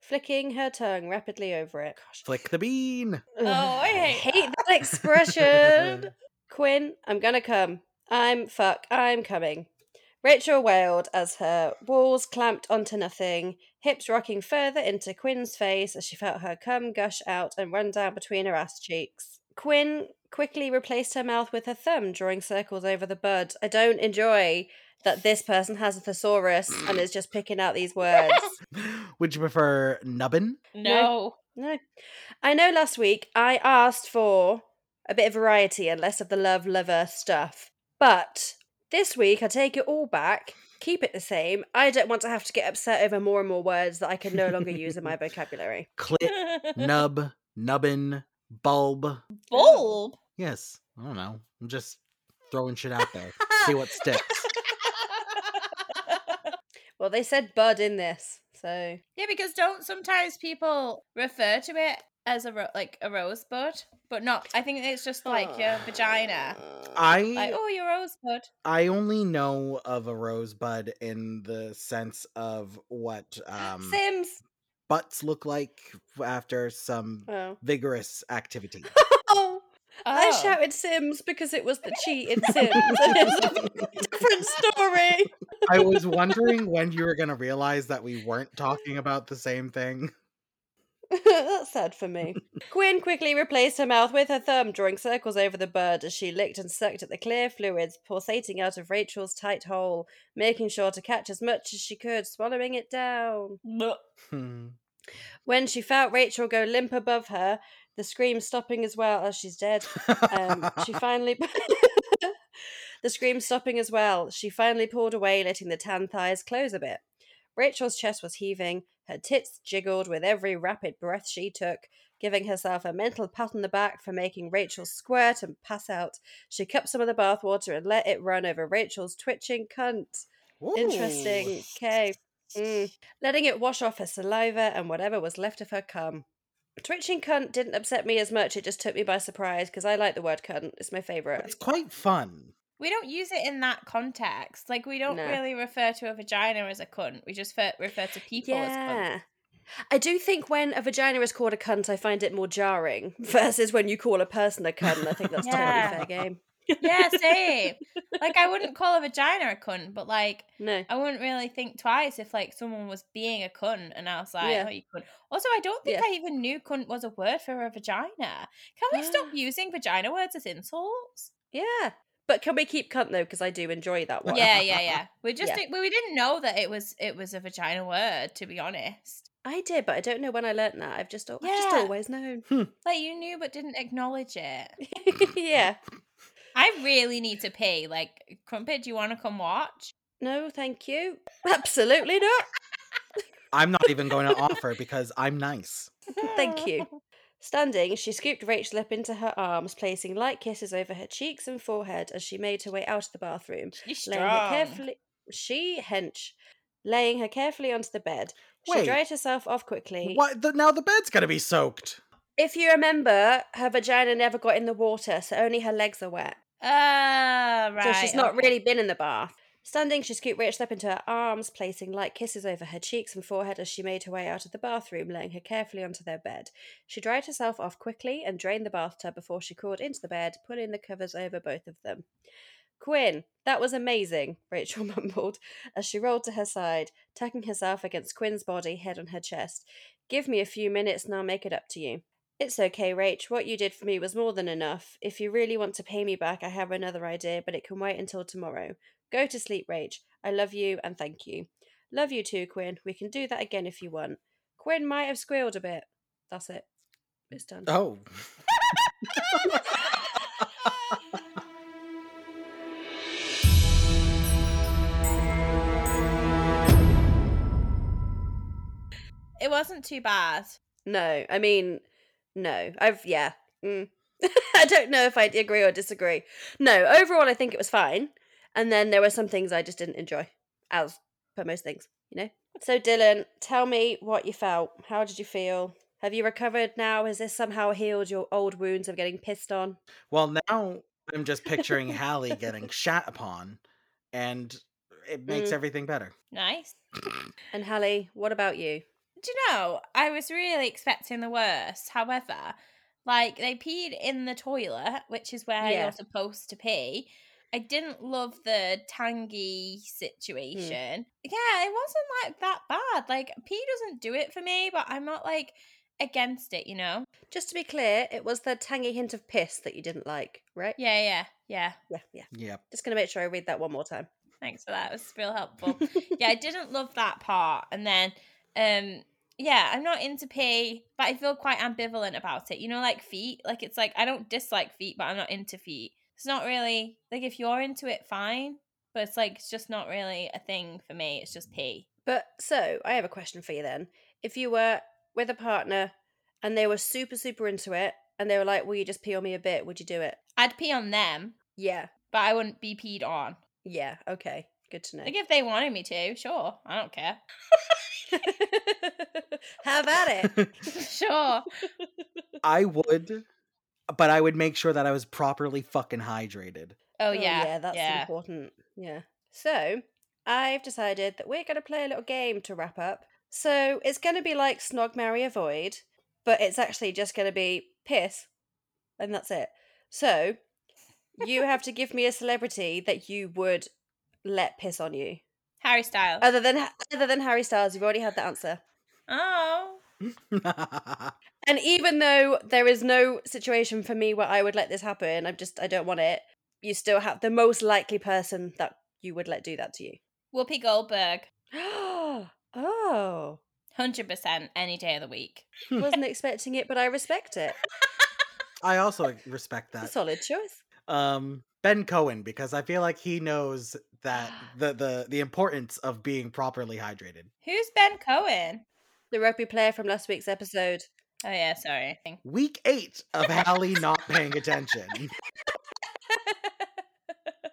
flicking her tongue rapidly over it. Gosh. Flick the bean. Oh, I hate that expression. [laughs] Quinn, I'm gonna come. I'm fuck, I'm coming. Rachel wailed as her walls clamped onto nothing, hips rocking further into Quinn's face as she felt her cum gush out and run down between her ass cheeks. Quinn quickly replaced her mouth with her thumb, drawing circles over the bud. I don't enjoy that this person has a thesaurus [clears throat] and is just picking out these words. [laughs] Would you prefer nubbin? No. No. I know last week I asked for a bit of variety and less of the love lover stuff. But this week I take it all back, keep it the same. I don't want to have to get upset over more and more words that I can no longer use in my [laughs] vocabulary. Clit, nub, nubbin, bulb. Bulb. Yes. I don't know. I'm just throwing shit out there. See what sticks. [laughs] Well, they said bud in this, so Yeah, because don't sometimes people refer to it as a ro- like a rosebud, but not. I think it's just like your vagina. I Like, oh, your rosebud. I only know of a rosebud in the sense of what um Sims. butts look like after some Oh. vigorous activity. [laughs] oh. I shouted Sims because it was the cheat in [laughs] Sims. it's [laughs] a different story. I was wondering when you were going to realize that we weren't talking about the same thing. [laughs] That's sad for me. Quinn quickly replaced her mouth with her thumb, drawing circles over the bird as she licked and sucked at the clear fluids pulsating out of Rachel's tight hole, making sure to catch as much as she could, swallowing it down. When she felt Rachel go limp above her, the scream stopping as well as she's dead, um, she [laughs] finally. [laughs] the scream stopping as well. She finally pulled away, letting the tan thighs close a bit. Rachel's chest was heaving, her tits jiggled with every rapid breath she took. Giving herself a mental pat on the back for making Rachel squirt and pass out, she cupped some of the bathwater and let it run over Rachel's twitching cunt. Interesting. Okay. Mm. Letting it wash off her saliva and whatever was left of her cum. Twitching cunt didn't upset me as much. It just took me by surprise because I like the word cunt. It's my favourite. It's quite fun. We don't use it in that context. Like we don't No. really refer to a vagina as a cunt. We just fer- refer to people as cunts. Yeah. I do think when a vagina is called a cunt, I find it more jarring [laughs] versus when you call a person a cunt. I think that's Yeah. totally fair game. Yeah, same. [laughs] like I wouldn't call a vagina a cunt, but like No. I wouldn't really think twice if like someone was being a cunt and I was like, Yeah. oh, you cunt. Also, I don't think Yeah. I even knew cunt was a word for a vagina. Can we stop [gasps] using vagina words as insults? Yeah. But can we keep cunt though? Because I do enjoy that one. Yeah, yeah, yeah. We [laughs] just Yeah. di- we we didn't know that it was it was a vagina word. To be honest, I did, but I don't know when I learnt that. I've just, al- I've just always known. Hmm. [laughs] like you knew but didn't acknowledge it. [laughs] yeah. I really need to pee. Like, Crumpet, do you want to come watch? No, thank you. Absolutely not. I'm not even going to offer because I'm nice. Thank you. Standing, she scooped Rachel up into her arms, placing light kisses over her cheeks and forehead as she made her way out of the bathroom. She's laying her carefully she hench laying her carefully onto the bed she Wait. dried herself off quickly What? The, now the bed's gonna be soaked. if you remember her vagina never got in the water so only her legs are wet Ah, right. so she's not okay. really been in the bath standing she scooped rachel up into her arms placing light kisses over her cheeks and forehead as she made her way out of the bathroom laying her carefully onto their bed she dried herself off quickly and drained the bathtub before she crawled into the bed pulling the covers over both of them Quinn, that was amazing, [laughs] Rachel mumbled as she rolled to her side, tucking herself against Quinn's body, head on her chest. Give me a few minutes and I'll make it up to you. It's okay, Rach. What you did for me was more than enough. If you really want to pay me back, I have another idea, but it can wait until tomorrow. Go to sleep, Rach. I love you and thank you. Love you too, Quinn. We can do that again if you want. Quinn might have squealed a bit. That's it. It's done. Oh. [laughs] It wasn't too bad. No, I mean, no. I've yeah. Mm. [laughs] I don't know if I agree or disagree. No, overall, I think it was fine. And then there were some things I just didn't enjoy, as per most things, you know. So, Dylan, tell me what you felt. How did you feel? Have you recovered now? Has this somehow healed your old wounds of getting pissed on? Well, now I'm just picturing Hallie getting shat upon, and it [laughs] makes Mm. everything better. Nice. And Hallie, what about you? Do you know, I was really expecting the worst. However, like they peed in the toilet, which is where Yeah. you're supposed to pee. I didn't love the tangy situation. Yeah, it wasn't like that bad. Like pee doesn't do it for me, but I'm not like against it, you know? Just to be clear, it was the tangy hint of piss that you didn't like, right? Yeah, yeah, yeah. Yeah, yeah. Yep. Just gonna make sure I read that one more time. Thanks for that. It was real [laughs] helpful. yeah, I didn't love that part. And then, um, yeah, I'm not into pee, but I feel quite ambivalent about it. You know, like feet. Like it's like I don't dislike feet, but I'm not into feet. It's not really like if you're into it, fine. But it's like it's just not really a thing for me. It's just pee. But so I have a question for you then. If you were with a partner and they were super, super into it and they were like, Will you just pee on me a bit? Would you do it? I'd pee on them, Yeah. but I wouldn't be peed on. Yeah. Okay. Good to know. Like if they wanted me to, sure, I don't care. [laughs] How about it. [laughs] sure. [laughs] I would, but I would make sure that I was properly fucking hydrated. Oh, oh yeah, yeah, that's yeah. important. Yeah. So I've decided that we're going to play a little game to wrap up. So it's going to be like Snog, Marry, Avoid, but it's actually just going to be piss, and that's it. So you have to give me a celebrity that you would let piss on you, Harry Styles. other than other than Harry Styles. You've already had the answer. oh, [laughs] And even though there is no situation for me where I would let this happen, I'm just I don't want it. You still have the most likely person that you would let do that to you. Whoopi Goldberg. [gasps] oh, Hundred percent any day of the week. wasn't [laughs] expecting it, but I respect it. [laughs] I also respect It's a that. solid choice. Um, Ben Cohen, because I feel like he knows that [gasps] the the the importance of being properly hydrated. Who's Ben Cohen? The rugby player from last week's episode. Oh yeah, sorry. Week eight of Hallie not paying attention. [laughs]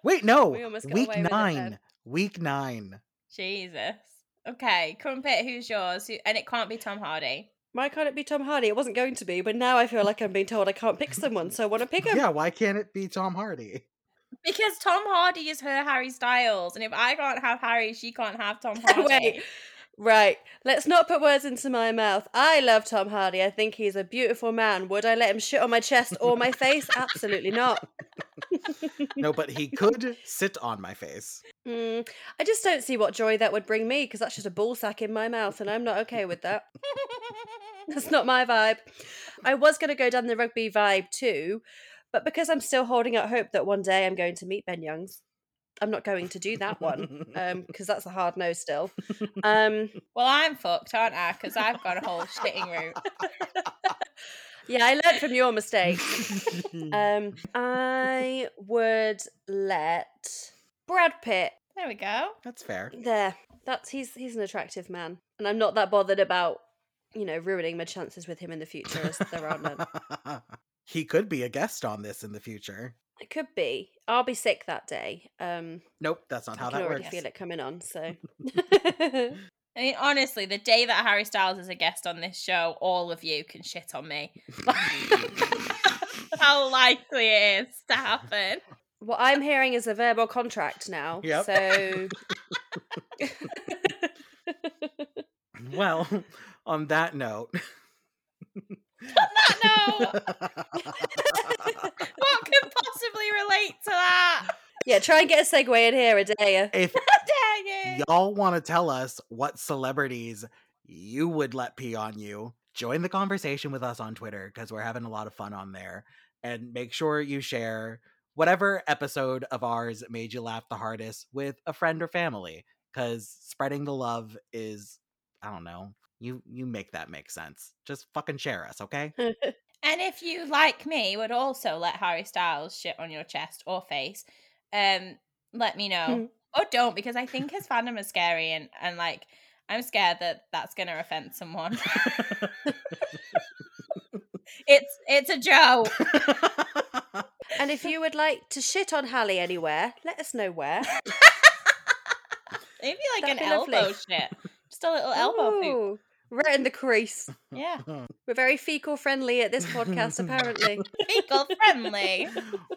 Wait, no. We almost got Week away with it then. nine. Week nine. Jesus. Okay, Crumpet, who's yours? Who- And it can't be Tom Hardy. Why can't it be Tom Hardy? It wasn't going to be, but now I feel like I'm being told I can't pick someone, so I want to pick him. Yeah, why can't it be Tom Hardy? Because Tom Hardy is her Harry Styles, and if I can't have Harry, she can't have Tom [laughs] Hardy. Wait, right. Let's not put words into my mouth. I love Tom Hardy. I think he's a beautiful man. Would I let him shit on my chest or my face? Absolutely not. [laughs] No, but he could sit on my face. Mm, I just don't see what joy that would bring me because that's just a ball sack in my mouth, and I'm not okay with that. [laughs] That's not my vibe. I was going to go down the rugby vibe too, but because I'm still holding out hope that one day I'm going to meet Ben Youngs, I'm not going to do that one [laughs] because that's a hard no still. Um, well, I'm fucked, aren't I? Because I've got a whole shitting route. [laughs] yeah, I learned from your mistake. [laughs] Um, I would let Brad Pitt There we go. That's fair. there. That's he's he's an attractive man, and I'm not that bothered about you know ruining my chances with him in the future as there are none. he could be a guest on this in the future. It could be. I'll be sick that day. Um, Nope, that's not I how can that already works. feel it coming on. So [laughs] [laughs] I mean, honestly, the day that Harry Styles is a guest on this show, all of you can shit on me. [laughs] How likely it is to happen. what I'm hearing is a verbal contract now. Yep. So Well, on that note. No, [laughs] what could possibly relate to that? yeah, try and get a segue in here, Adea. if [laughs] Dang it. y'all want to tell us what celebrities you would let pee on you, join the conversation with us on Twitter because we're having a lot of fun on there. And make sure you share whatever episode of ours made you laugh the hardest with a friend or family because spreading the love is, I don't know. You you make that make sense. Just fucking share us, okay? [laughs] And if you, like me, would also let Harry Styles shit on your chest or face, um, let me know. or don't, because I think his fandom is scary, and, and like, I'm scared that that's going to offend someone. [laughs] it's it's a joke. [laughs] And if you would like to shit on Hallie anywhere, let us know where. Maybe like That'd an be lovely. elbow shit. Just a little elbow poop. Ooh, right in the crease. Yeah. We're very fecal friendly at this podcast, apparently. [laughs] Fecal friendly.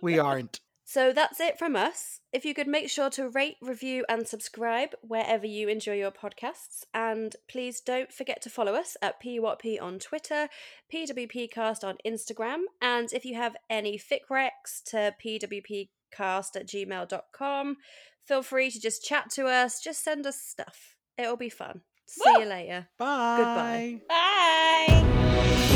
we aren't. So that's it from us. If you could make sure to rate, review, and subscribe wherever you enjoy your podcasts. And please don't forget to follow us at PWhatP on Twitter, PWPcast on Instagram. And if you have any fic recs to pwpcast at gmail.com, feel free to just chat to us. Just send us stuff. It'll be fun. See Woo! you later. Bye. Goodbye. Bye.